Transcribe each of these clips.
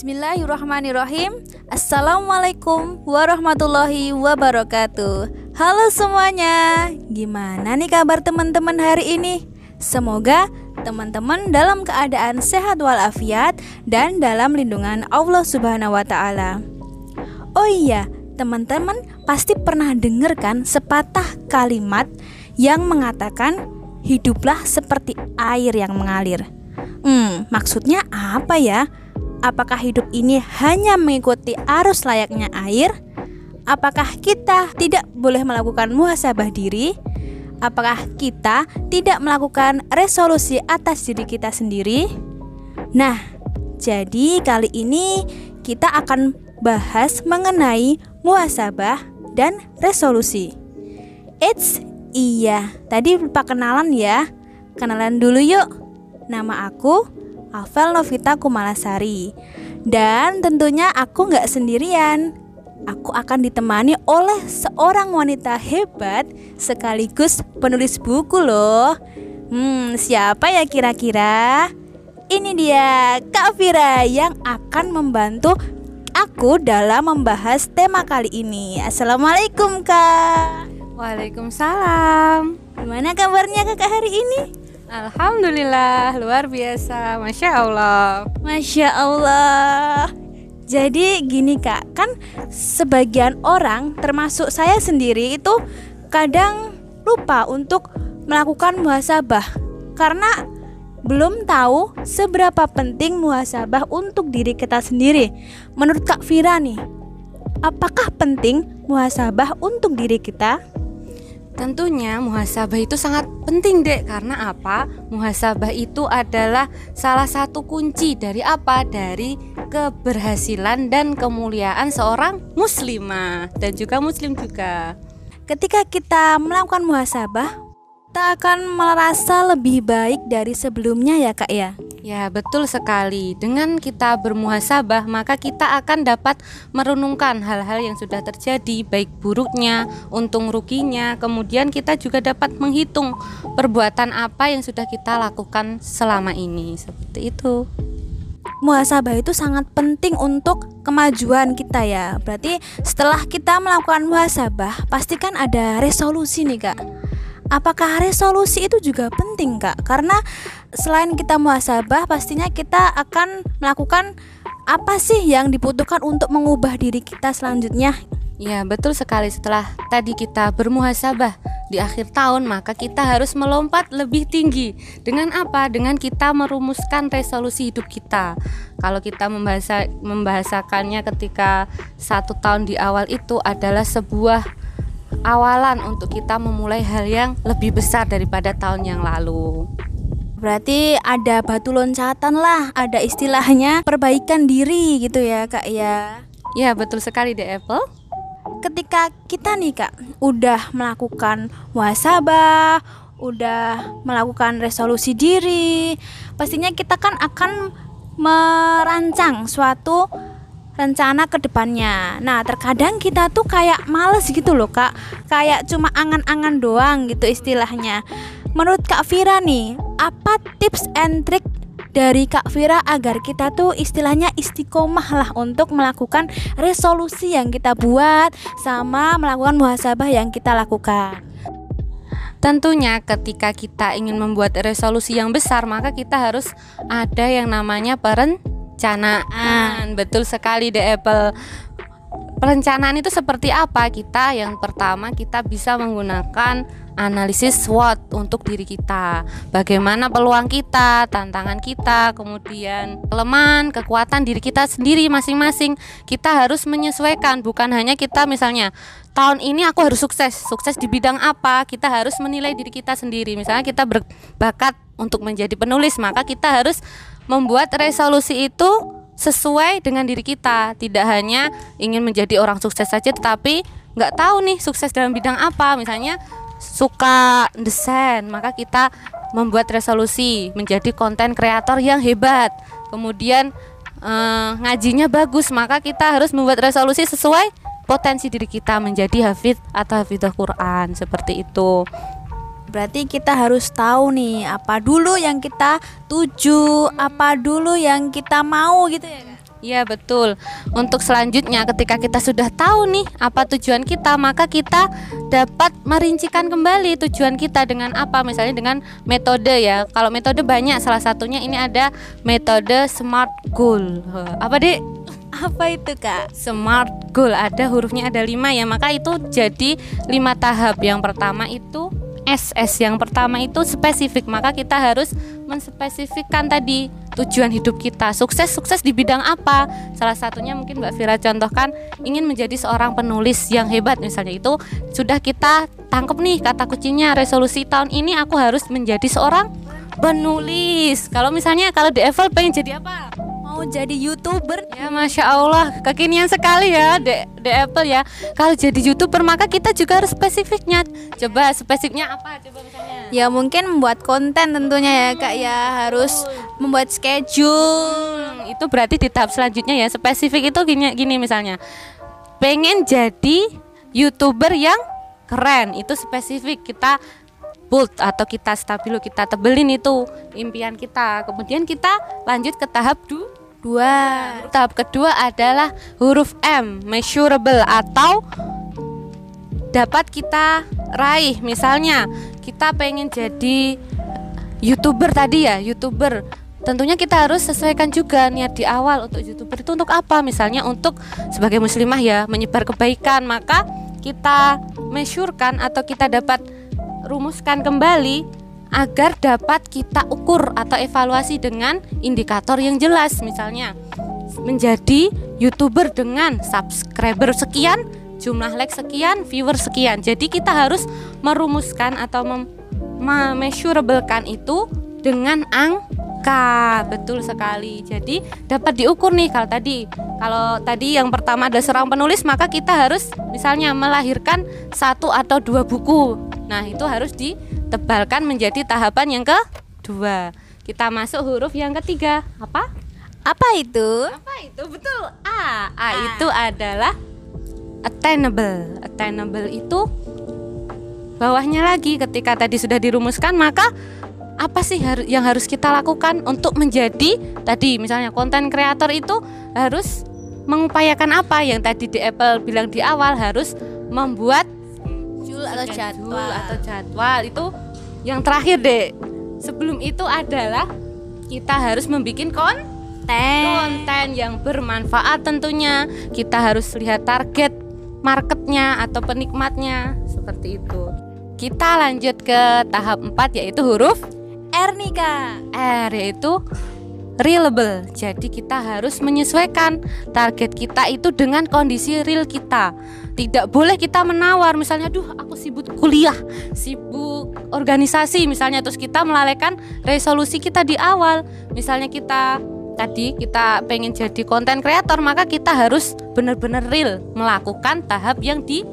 Bismillahirrahmanirrahim Assalamualaikum warahmatullahi wabarakatuh Halo semuanya Gimana nih kabar teman-teman hari ini? Semoga teman-teman dalam keadaan sehat walafiat Dan dalam lindungan Allah subhanahu wa ta'ala Oh iya, teman-teman pasti pernah dengar kan sepatah kalimat yang mengatakan hiduplah seperti air yang mengalir. Hmm, maksudnya apa ya? Apakah hidup ini hanya mengikuti arus layaknya air? Apakah kita tidak boleh melakukan muhasabah diri? Apakah kita tidak melakukan resolusi atas diri kita sendiri? Nah, jadi kali ini kita akan bahas mengenai muhasabah dan resolusi. Eits, iya, tadi lupa kenalan ya. Kenalan dulu yuk. Nama aku Avel Novita Kumalasari. Dan tentunya aku nggak sendirian. Aku akan ditemani oleh seorang wanita hebat Sekaligus penulis buku loh. Hmm, siapa ya kira-kira? Ini dia Kak Vira yang akan membantu aku dalam membahas tema kali ini. Assalamualaikum Kak. Waalaikumsalam. Gimana kabarnya kakak hari ini? Alhamdulillah luar biasa. Masya Allah. Masya Allah. Jadi gini kak. Kan sebagian orang termasuk saya sendiri itu Kadang lupa untuk melakukan muhasabah. Karena belum tahu seberapa penting muhasabah untuk diri kita sendiri. Menurut Kak Vira nih Apakah penting muhasabah untuk diri kita? Tentunya muhasabah itu sangat penting dek Karena apa? Muhasabah itu adalah salah satu kunci dari apa? Dari keberhasilan dan kemuliaan seorang muslimah Dan juga muslim juga Ketika kita melakukan muhasabah kita akan merasa lebih baik dari sebelumnya ya kak ya Ya betul sekali. Dengan kita bermuhasabah maka kita akan dapat merenungkan hal-hal yang sudah terjadi Baik buruknya, untung ruginya. Kemudian kita juga dapat menghitung perbuatan apa yang sudah kita lakukan selama ini. Seperti itu. Muhasabah itu sangat penting untuk kemajuan kita ya. Berarti setelah kita melakukan muhasabah Pastikan ada resolusi nih kak apakah resolusi itu juga penting kak? Karena selain kita muhasabah pastinya kita akan melakukan apa sih yang dibutuhkan untuk mengubah diri kita selanjutnya? Ya betul sekali. Setelah tadi kita bermuhasabah di akhir tahun maka kita harus melompat lebih tinggi. Dengan apa? Dengan kita merumuskan resolusi hidup kita. Kalau kita membahasa membahasakannya ketika satu tahun di awal itu adalah sebuah awalan untuk kita memulai hal yang lebih besar daripada tahun yang lalu. Berarti ada batu loncatan lah, ada istilahnya perbaikan diri gitu ya kak ya. Ya betul sekali deh Apple. Ketika kita nih kak udah melakukan muhasabah, udah melakukan resolusi diri, pastinya kita kan akan merancang suatu rencana ke depannya. Nah, terkadang kita tuh kayak males gitu loh, Kak. Kayak cuma angan-angan doang gitu istilahnya. Menurut Kak Vira nih, apa tips and trick dari Kak Vira agar kita tuh istilahnya istiqomah lah untuk melakukan resolusi yang kita buat sama melakukan muhasabah yang kita lakukan. Tentunya ketika kita ingin membuat resolusi yang besar maka kita harus ada yang namanya peren perencanaan. Betul sekali The Apple. Perencanaan itu seperti apa? Kita yang pertama kita bisa menggunakan analisis SWOT untuk diri kita. Bagaimana peluang kita, tantangan kita, kemudian kelemahan, kekuatan diri kita sendiri masing-masing. Kita harus menyesuaikan, bukan hanya kita misalnya tahun ini aku harus sukses. Sukses di bidang apa? Kita harus menilai diri kita sendiri. Misalnya kita berbakat untuk menjadi penulis, maka kita harus membuat resolusi itu sesuai dengan diri kita. Tidak hanya ingin menjadi orang sukses saja tetapi nggak tahu nih sukses dalam bidang apa. Misalnya suka desain maka kita membuat resolusi menjadi konten kreator yang hebat. Kemudian eh, ngajinya bagus maka kita harus membuat resolusi sesuai potensi diri kita menjadi hafid atau hafidah Quran. Seperti itu Berarti kita harus tahu nih apa dulu yang kita tuju, apa dulu yang kita mau gitu ya Iya betul. Untuk selanjutnya ketika kita sudah tahu nih apa tujuan kita, maka kita dapat merincikan kembali tujuan kita dengan apa? Misalnya dengan metode ya. Kalau metode banyak, salah satunya ini ada metode SMART goal. Apa deh? Apa itu kak? SMART goal ada hurufnya ada lima ya, maka itu jadi lima tahap. Yang pertama itu SS yang pertama itu spesifik. Maka kita harus menspesifikkan tadi tujuan hidup kita. Sukses sukses di bidang apa? Salah satunya mungkin Mbak Vira contohkan ingin menjadi seorang penulis yang hebat. Misalnya itu sudah kita tangkap nih kata kuncinya resolusi tahun ini aku harus menjadi seorang penulis. Kalau misalnya kalau di Evel pengen jadi apa mau jadi youtuber. Ya masya Allah kekinian sekali ya de, de Apple ya. Kalau jadi youtuber maka kita juga harus spesifiknya. Coba spesifiknya apa coba misalnya? Ya mungkin membuat konten tentunya ya kak ya. Harus membuat schedule. Hmm, itu berarti di tahap selanjutnya ya. Spesifik itu gini gini misalnya. Pengen jadi youtuber yang keren. Itu spesifik. Kita bold atau kita stabilo kita tebelin itu impian kita. Kemudian kita lanjut ke tahap du Dua. Tahap kedua adalah huruf M, measurable atau dapat kita raih. Misalnya, kita pengen jadi YouTuber tadi ya, YouTuber. Tentunya kita harus sesuaikan juga niat di awal untuk YouTuber itu untuk apa? Misalnya untuk sebagai muslimah ya, menyebar kebaikan, maka kita measurekan atau kita dapat rumuskan kembali agar dapat kita ukur atau evaluasi dengan indikator yang jelas misalnya menjadi youtuber dengan subscriber sekian jumlah like sekian viewer sekian. Jadi kita harus merumuskan atau memeasurablekan itu dengan angka. Betul sekali. Jadi dapat diukur nih kalau tadi kalau tadi yang pertama ada serang penulis maka kita harus misalnya melahirkan satu atau dua buku. Nah itu harus di tebalkan menjadi tahapan yang kedua. Kita masuk huruf yang ketiga. Apa? Apa itu? Apa itu? Betul. A. A, A. itu adalah attainable. Attainable itu bawahnya lagi ketika tadi sudah dirumuskan maka apa sih yang harus kita lakukan untuk menjadi tadi misalnya konten kreator itu harus mengupayakan apa yang tadi di Apple bilang di awal harus membuat atau jadwal? atau jadwal. Itu yang terakhir deh sebelum itu adalah kita harus membuat konten. Konten yang bermanfaat tentunya. Kita harus lihat target marketnya atau penikmatnya seperti itu. Kita lanjut ke tahap 4 yaitu huruf R nih kak. R yaitu reliable. Jadi kita harus menyesuaikan target kita itu dengan kondisi real kita. Tidak boleh kita menawar misalnya, "Duh, aku sibuk kuliah, sibuk organisasi." Misalnya terus kita melalaikan resolusi kita di awal. Misalnya kita tadi kita pengen jadi konten kreator, maka kita harus benar-benar real melakukan tahap yang di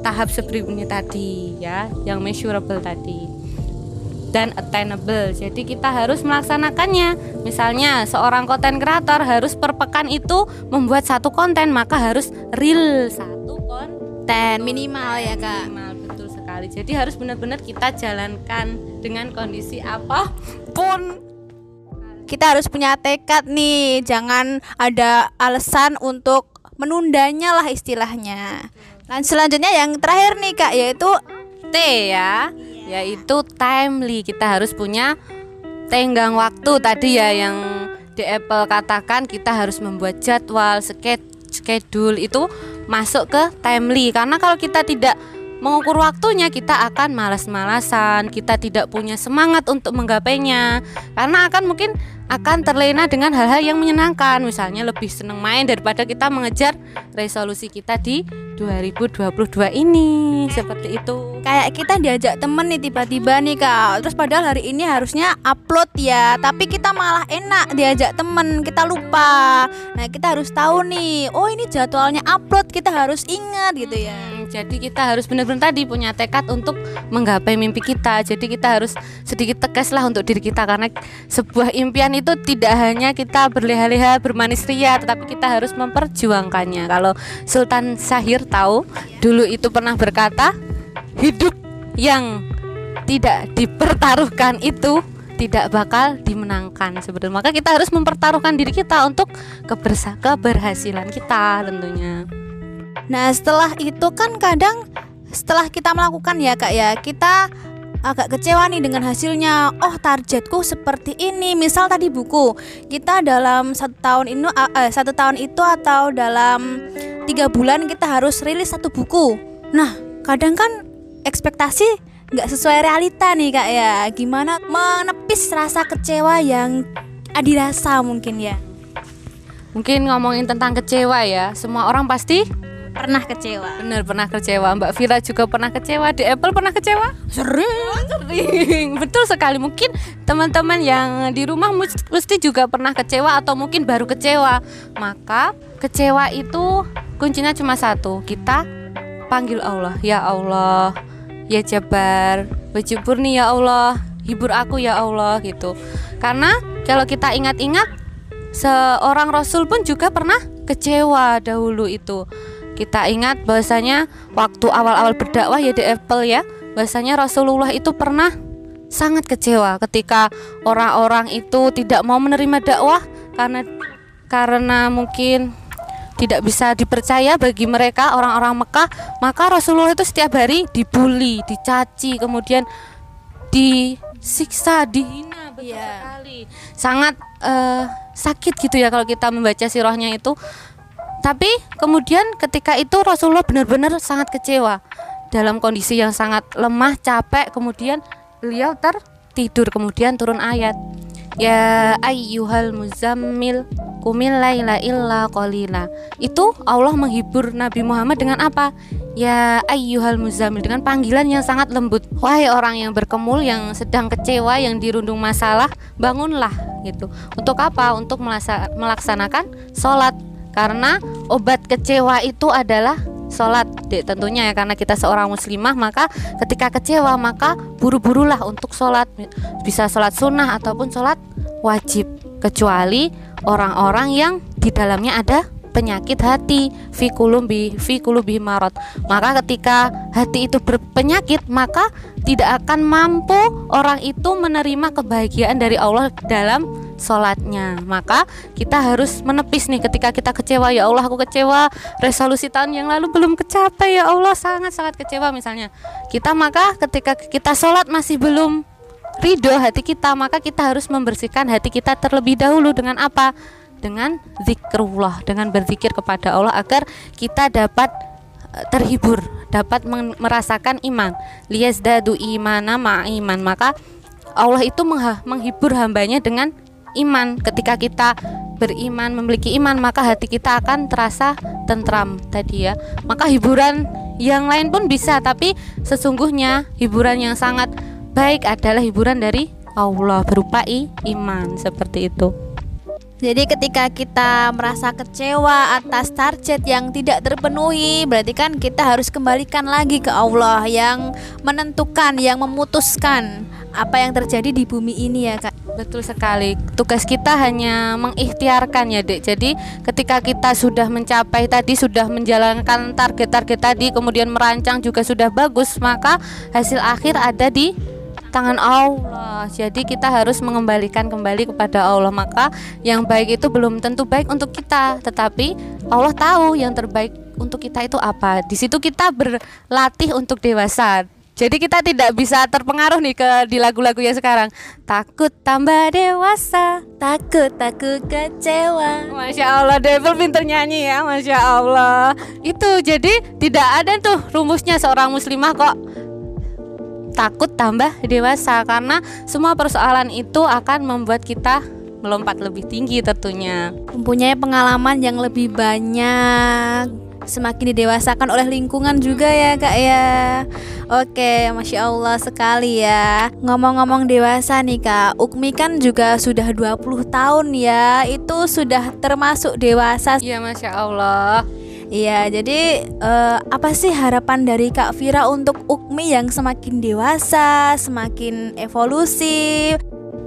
tahap sebelumnya tadi ya, yang measurable tadi dan attainable. Jadi kita harus melaksanakannya. Misalnya seorang konten kreator harus per pekan itu membuat satu konten, maka harus real satu konten minimal ya kak. Minimal betul sekali. Jadi harus benar-benar kita jalankan dengan kondisi apa pun. Kita harus punya tekad nih, jangan ada alasan untuk menundanya lah istilahnya. Dan selanjutnya yang terakhir nih kak yaitu T ya yaitu timely. Kita harus punya tenggang waktu tadi ya yang di Apple katakan kita harus membuat jadwal schedule itu masuk ke timely. Karena kalau kita tidak mengukur waktunya kita akan malas-malasan kita tidak punya semangat untuk menggapainya. Karena akan mungkin akan terlena dengan hal-hal yang menyenangkan. Misalnya lebih senang main daripada kita mengejar resolusi kita di 2022 ini. Seperti itu. Kayak kita diajak temen nih tiba-tiba nih kak. Terus padahal hari ini harusnya upload ya tapi kita malah enak diajak temen. Kita lupa. Nah kita harus tahu nih oh ini jadwalnya upload kita harus ingat gitu ya. Hmm, jadi kita harus benar-benar tadi punya tekad untuk menggapai mimpi kita. Jadi kita harus sedikit tegas lah untuk diri kita karena sebuah impian itu tidak hanya kita berleha-leha bermanis ria tetapi kita harus memperjuangkannya. Kalau Sultan Syahir tahu dulu itu pernah berkata hidup yang tidak dipertaruhkan itu tidak bakal dimenangkan. Sebetulnya maka kita harus mempertaruhkan diri kita untuk kebersa keberhasilan kita tentunya. Nah setelah itu kan kadang setelah kita melakukan ya kak ya kita agak kecewa nih dengan hasilnya. Oh targetku seperti ini. Misal tadi buku kita dalam satu tahun ini eh, satu tahun itu atau dalam tiga bulan kita harus rilis satu buku. Nah kadang kan ekspektasi nggak sesuai realita nih kak ya. Gimana menepis rasa kecewa yang dirasa mungkin ya. Mungkin ngomongin tentang kecewa ya semua orang pasti pernah kecewa. Bener pernah kecewa. Mbak Vira juga pernah kecewa. Di Apple pernah kecewa? Sering. Sering. Betul sekali. Mungkin teman-teman yang di rumah mesti juga pernah kecewa atau mungkin baru kecewa. Maka kecewa itu kuncinya cuma satu. Kita panggil Allah. Ya Allah. Ya Jabar. Berjubur nih ya Allah. Hibur aku ya Allah gitu. Karena kalau kita ingat-ingat seorang Rasul pun juga pernah kecewa dahulu itu kita ingat bahwasanya waktu awal-awal berdakwah ya di Apple ya, bahwasanya Rasulullah itu pernah sangat kecewa ketika orang-orang itu tidak mau menerima dakwah karena karena mungkin tidak bisa dipercaya bagi mereka orang-orang Mekah, maka Rasulullah itu setiap hari dibully, dicaci, kemudian disiksa, dihina betul yeah. sekali. Sangat uh, sakit gitu ya kalau kita membaca sirahnya itu tapi kemudian ketika itu Rasulullah benar-benar sangat kecewa dalam kondisi yang sangat lemah, capek, kemudian beliau tertidur, kemudian turun ayat. Ya ayyuhal muzammil kumil laila illa qalila. Itu Allah menghibur Nabi Muhammad dengan apa? Ya ayyuhal muzammil dengan panggilan yang sangat lembut. Wahai orang yang berkemul yang sedang kecewa, yang dirundung masalah, bangunlah gitu. Untuk apa? Untuk melaksanakan sholat karena obat kecewa itu adalah sholat. Dek tentunya ya karena kita seorang muslimah maka ketika kecewa maka buru-burulah untuk sholat. Bisa sholat sunnah ataupun sholat wajib. Kecuali orang-orang yang di dalamnya ada penyakit hati. Fikulum bi fikulum bi marot maka ketika hati itu berpenyakit maka tidak akan mampu orang itu menerima kebahagiaan dari Allah dalam sholatnya. Maka kita harus menepis nih ketika kita kecewa ya Allah aku kecewa. Resolusi tahun yang lalu belum kecapai ya Allah sangat sangat kecewa misalnya. Kita maka ketika kita sholat masih belum ridho hati kita maka kita harus membersihkan hati kita terlebih dahulu dengan apa? Dengan zikrullah dengan berzikir kepada Allah agar kita dapat eh, terhibur dapat merasakan iman. Liyazdadu imana ma iman maka Allah itu menghibur hambanya dengan iman. Ketika kita beriman, memiliki iman, maka hati kita akan terasa tentram tadi ya. Maka hiburan yang lain pun bisa, tapi sesungguhnya hiburan yang sangat baik adalah hiburan dari Allah berupa iman seperti itu. Jadi ketika kita merasa kecewa atas target yang tidak terpenuhi, berarti kan kita harus kembalikan lagi ke Allah yang menentukan, yang memutuskan apa yang terjadi di bumi ini ya Kak. Betul sekali. Tugas kita hanya mengikhtiarkan ya, Dek. Jadi, ketika kita sudah mencapai tadi sudah menjalankan target-target tadi, kemudian merancang juga sudah bagus, maka hasil akhir ada di tangan Allah. Jadi kita harus mengembalikan kembali kepada Allah. Maka yang baik itu belum tentu baik untuk kita, tetapi Allah tahu yang terbaik untuk kita itu apa. Di situ kita berlatih untuk dewasa. Jadi kita tidak bisa terpengaruh nih ke di lagu-lagu yang sekarang. Takut tambah dewasa, takut takut kecewa. Masya Allah, Devil pinter nyanyi ya, masya Allah. Itu jadi tidak ada tuh rumusnya seorang muslimah kok takut tambah dewasa karena semua persoalan itu akan membuat kita melompat lebih tinggi tentunya. Mempunyai pengalaman yang lebih banyak semakin didewasakan oleh lingkungan juga ya kak ya. Oke Masya Allah sekali ya. Ngomong-ngomong dewasa nih kak Ukmi kan juga sudah 20 tahun ya. Itu sudah termasuk dewasa. Iya Masya Allah. Iya, jadi uh, apa sih harapan dari Kak Vira untuk Ukmi yang semakin dewasa, semakin evolusi?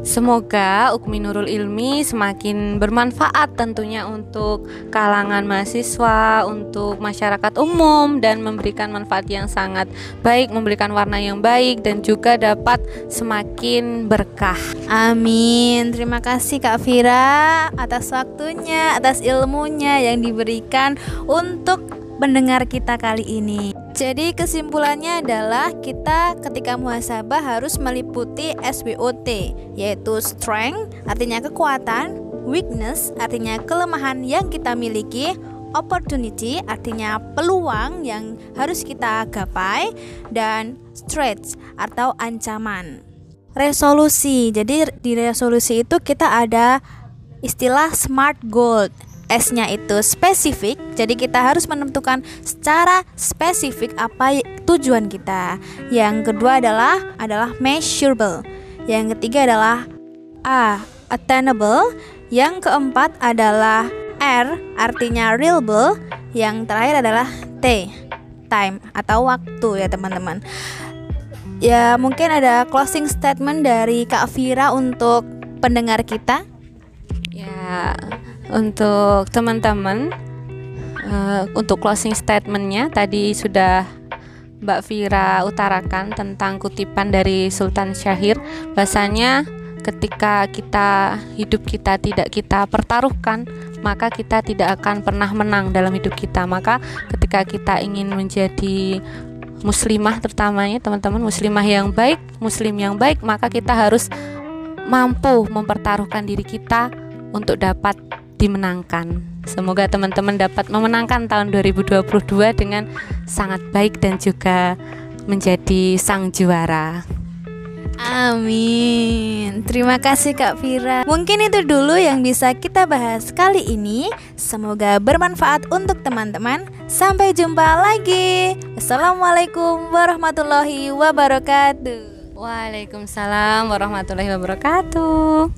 Semoga Ukmi Nurul Ilmi semakin bermanfaat tentunya untuk kalangan mahasiswa, untuk masyarakat umum dan memberikan manfaat yang sangat baik, memberikan warna yang baik dan juga dapat semakin berkah. Amin. Terima kasih Kak Vira atas waktunya, atas ilmunya yang diberikan untuk pendengar kita kali ini. Jadi kesimpulannya adalah kita ketika muhasabah harus meliputi SWOT yaitu strength artinya kekuatan, weakness artinya kelemahan yang kita miliki, opportunity artinya peluang yang harus kita gapai dan threats atau ancaman. Resolusi. Jadi di resolusi itu kita ada istilah smart goal S-nya itu spesifik. Jadi kita harus menentukan secara spesifik apa tujuan kita. Yang kedua adalah adalah measurable. Yang ketiga adalah A, attainable. Yang keempat adalah R, artinya reliable. Yang terakhir adalah T, time atau waktu ya teman-teman. Ya, mungkin ada closing statement dari Kak Vira untuk pendengar kita. Ya, untuk teman-teman uh, untuk closing statementnya tadi sudah Mbak Vira utarakan tentang kutipan dari Sultan Syahir. Bahasanya ketika kita hidup kita tidak kita pertaruhkan maka kita tidak akan pernah menang dalam hidup kita. Maka ketika kita ingin menjadi muslimah terutamanya teman-teman muslimah yang baik muslim yang baik maka kita harus mampu mempertaruhkan diri kita untuk dapat dimenangkan. Semoga teman-teman dapat memenangkan tahun 2022 dengan sangat baik dan juga menjadi sang juara. Amin. Terima kasih Kak Vira. Mungkin itu dulu yang bisa kita bahas kali ini. Semoga bermanfaat untuk teman-teman. Sampai jumpa lagi. Assalamualaikum warahmatullahi wabarakatuh. Waalaikumsalam warahmatullahi wabarakatuh.